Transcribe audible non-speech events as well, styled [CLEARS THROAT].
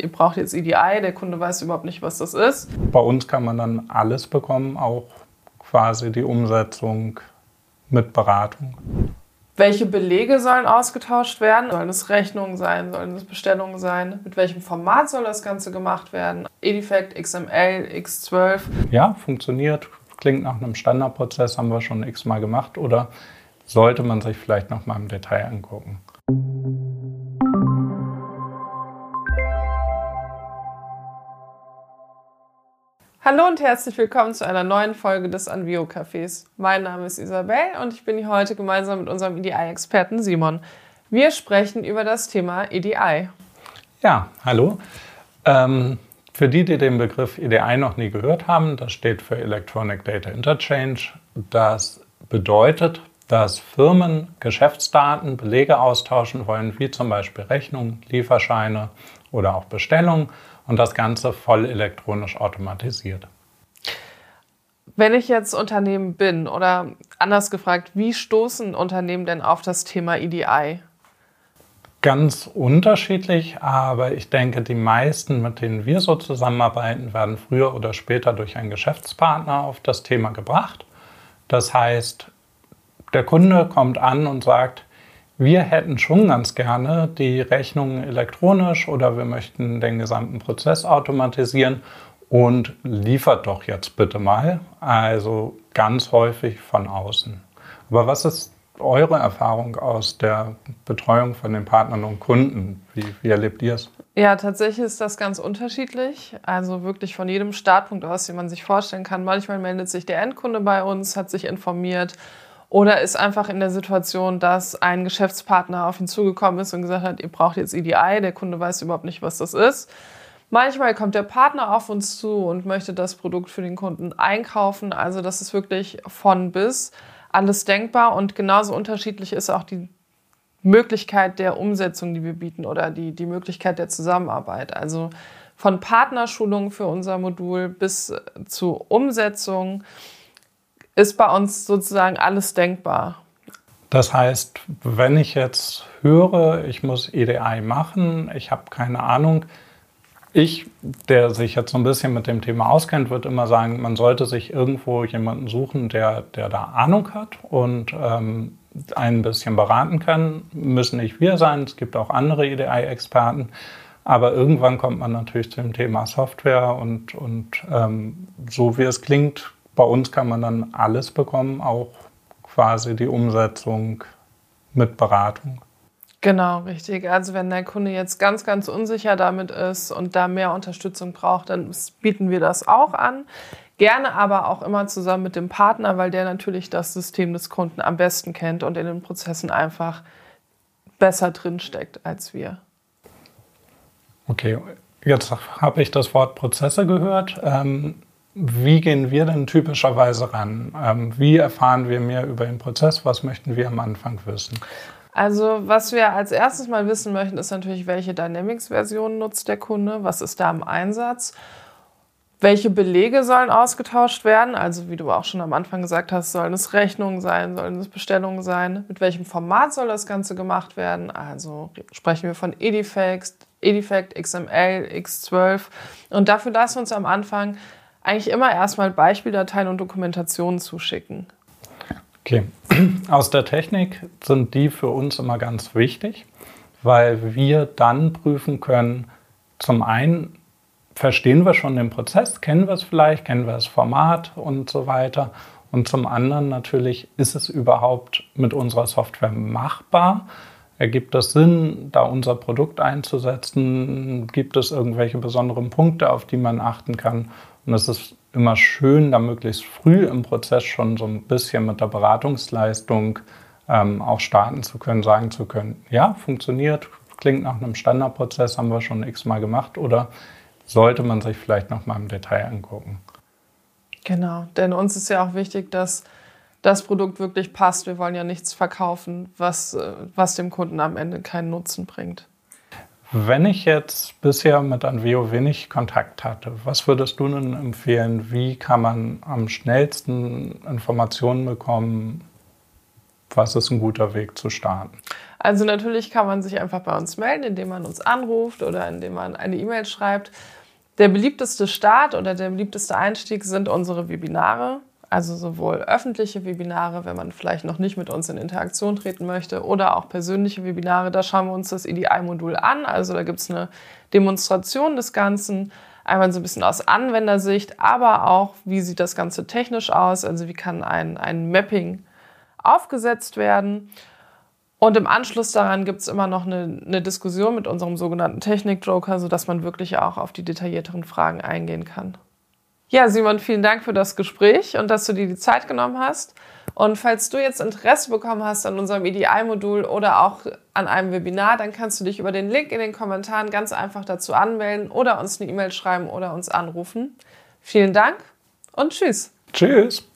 Ihr braucht jetzt EDI, der Kunde weiß überhaupt nicht, was das ist. Bei uns kann man dann alles bekommen, auch quasi die Umsetzung mit Beratung. Welche Belege sollen ausgetauscht werden? Sollen es Rechnungen sein? Sollen es Bestellungen sein? Mit welchem Format soll das Ganze gemacht werden? Edifact, XML, X12? Ja, funktioniert. Klingt nach einem Standardprozess, haben wir schon x-mal gemacht. Oder sollte man sich vielleicht noch mal im Detail angucken. Hallo und herzlich willkommen zu einer neuen Folge des Anvio Cafés. Mein Name ist Isabel und ich bin hier heute gemeinsam mit unserem EDI-Experten Simon. Wir sprechen über das Thema EDI. Ja, hallo. Ähm, für die, die den Begriff EDI noch nie gehört haben, das steht für Electronic Data Interchange. Das bedeutet, dass Firmen Geschäftsdaten, Belege austauschen wollen, wie zum Beispiel Rechnungen, Lieferscheine oder auch Bestellungen und das Ganze voll elektronisch automatisiert. Wenn ich jetzt Unternehmen bin oder anders gefragt, wie stoßen Unternehmen denn auf das Thema EDI? Ganz unterschiedlich, aber ich denke, die meisten, mit denen wir so zusammenarbeiten, werden früher oder später durch einen Geschäftspartner auf das Thema gebracht. Das heißt, der Kunde kommt an und sagt, wir hätten schon ganz gerne die Rechnungen elektronisch oder wir möchten den gesamten Prozess automatisieren und liefert doch jetzt bitte mal. Also ganz häufig von außen. Aber was ist eure Erfahrung aus der Betreuung von den Partnern und Kunden? Wie, wie erlebt ihr es? Ja, tatsächlich ist das ganz unterschiedlich. Also wirklich von jedem Startpunkt aus, den man sich vorstellen kann. Manchmal meldet sich der Endkunde bei uns, hat sich informiert oder ist einfach in der Situation, dass ein Geschäftspartner auf ihn zugekommen ist und gesagt hat, ihr braucht jetzt EDI, der Kunde weiß überhaupt nicht, was das ist. Manchmal kommt der Partner auf uns zu und möchte das Produkt für den Kunden einkaufen. Also das ist wirklich von bis alles denkbar und genauso unterschiedlich ist auch die Möglichkeit der Umsetzung, die wir bieten oder die, die Möglichkeit der Zusammenarbeit. Also von Partnerschulungen für unser Modul bis zur Umsetzung ist bei uns sozusagen alles denkbar. Das heißt, wenn ich jetzt höre, ich muss EDI machen, ich habe keine Ahnung, ich, der sich jetzt so ein bisschen mit dem Thema auskennt, würde immer sagen, man sollte sich irgendwo jemanden suchen, der, der da Ahnung hat und ähm, ein bisschen beraten kann. Müssen nicht wir sein, es gibt auch andere EDI-Experten. Aber irgendwann kommt man natürlich zu dem Thema Software und, und ähm, so wie es klingt, bei uns kann man dann alles bekommen, auch quasi die Umsetzung mit Beratung. Genau, richtig. Also wenn der Kunde jetzt ganz, ganz unsicher damit ist und da mehr Unterstützung braucht, dann bieten wir das auch an. Gerne aber auch immer zusammen mit dem Partner, weil der natürlich das System des Kunden am besten kennt und in den Prozessen einfach besser drinsteckt als wir. Okay, jetzt habe ich das Wort Prozesse gehört. Ähm, wie gehen wir denn typischerweise ran? Ähm, wie erfahren wir mehr über den Prozess? Was möchten wir am Anfang wissen? Also, was wir als erstes mal wissen möchten, ist natürlich, welche Dynamics-Version nutzt der Kunde? Was ist da im Einsatz? Welche Belege sollen ausgetauscht werden? Also, wie du auch schon am Anfang gesagt hast, sollen es Rechnungen sein, sollen es Bestellungen sein? Mit welchem Format soll das Ganze gemacht werden? Also, sprechen wir von Edifact, Edifact, XML, X12. Und dafür lassen wir uns am Anfang eigentlich immer erstmal Beispieldateien und Dokumentationen zuschicken. Okay, [CLEARS THROAT] aus der Technik sind die für uns immer ganz wichtig, weil wir dann prüfen können, zum einen verstehen wir schon den Prozess, kennen wir es vielleicht, kennen wir das Format und so weiter. Und zum anderen natürlich, ist es überhaupt mit unserer Software machbar? Ergibt es Sinn, da unser Produkt einzusetzen? Gibt es irgendwelche besonderen Punkte, auf die man achten kann? Und es ist immer schön, da möglichst früh im Prozess schon so ein bisschen mit der Beratungsleistung ähm, auch starten zu können, sagen zu können, ja, funktioniert, klingt nach einem Standardprozess, haben wir schon x-mal gemacht oder sollte man sich vielleicht noch mal im Detail angucken. Genau, denn uns ist ja auch wichtig, dass das Produkt wirklich passt. Wir wollen ja nichts verkaufen, was, äh, was dem Kunden am Ende keinen Nutzen bringt. Wenn ich jetzt bisher mit Anveo wenig Kontakt hatte, was würdest du denn empfehlen? Wie kann man am schnellsten Informationen bekommen? Was ist ein guter Weg zu starten? Also natürlich kann man sich einfach bei uns melden, indem man uns anruft oder indem man eine E-Mail schreibt. Der beliebteste Start oder der beliebteste Einstieg sind unsere Webinare. Also sowohl öffentliche Webinare, wenn man vielleicht noch nicht mit uns in Interaktion treten möchte, oder auch persönliche Webinare. Da schauen wir uns das EDI-Modul an. Also da gibt es eine Demonstration des Ganzen, einmal so ein bisschen aus Anwendersicht, aber auch, wie sieht das Ganze technisch aus, also wie kann ein, ein Mapping aufgesetzt werden. Und im Anschluss daran gibt es immer noch eine, eine, Diskussion mit unserem sogenannten Technik-Joker, sodass man wirklich auch auf die detaillierteren Fragen eingehen kann. Ja, Simon, vielen Dank für das Gespräch und dass du dir die Zeit genommen hast. Und falls du jetzt Interesse bekommen hast an unserem EDI-Modul oder auch an einem Webinar, dann kannst du dich über den Link in den Kommentaren ganz einfach dazu anmelden oder uns eine E-Mail schreiben oder uns anrufen. Vielen Dank und tschüss. Tschüss.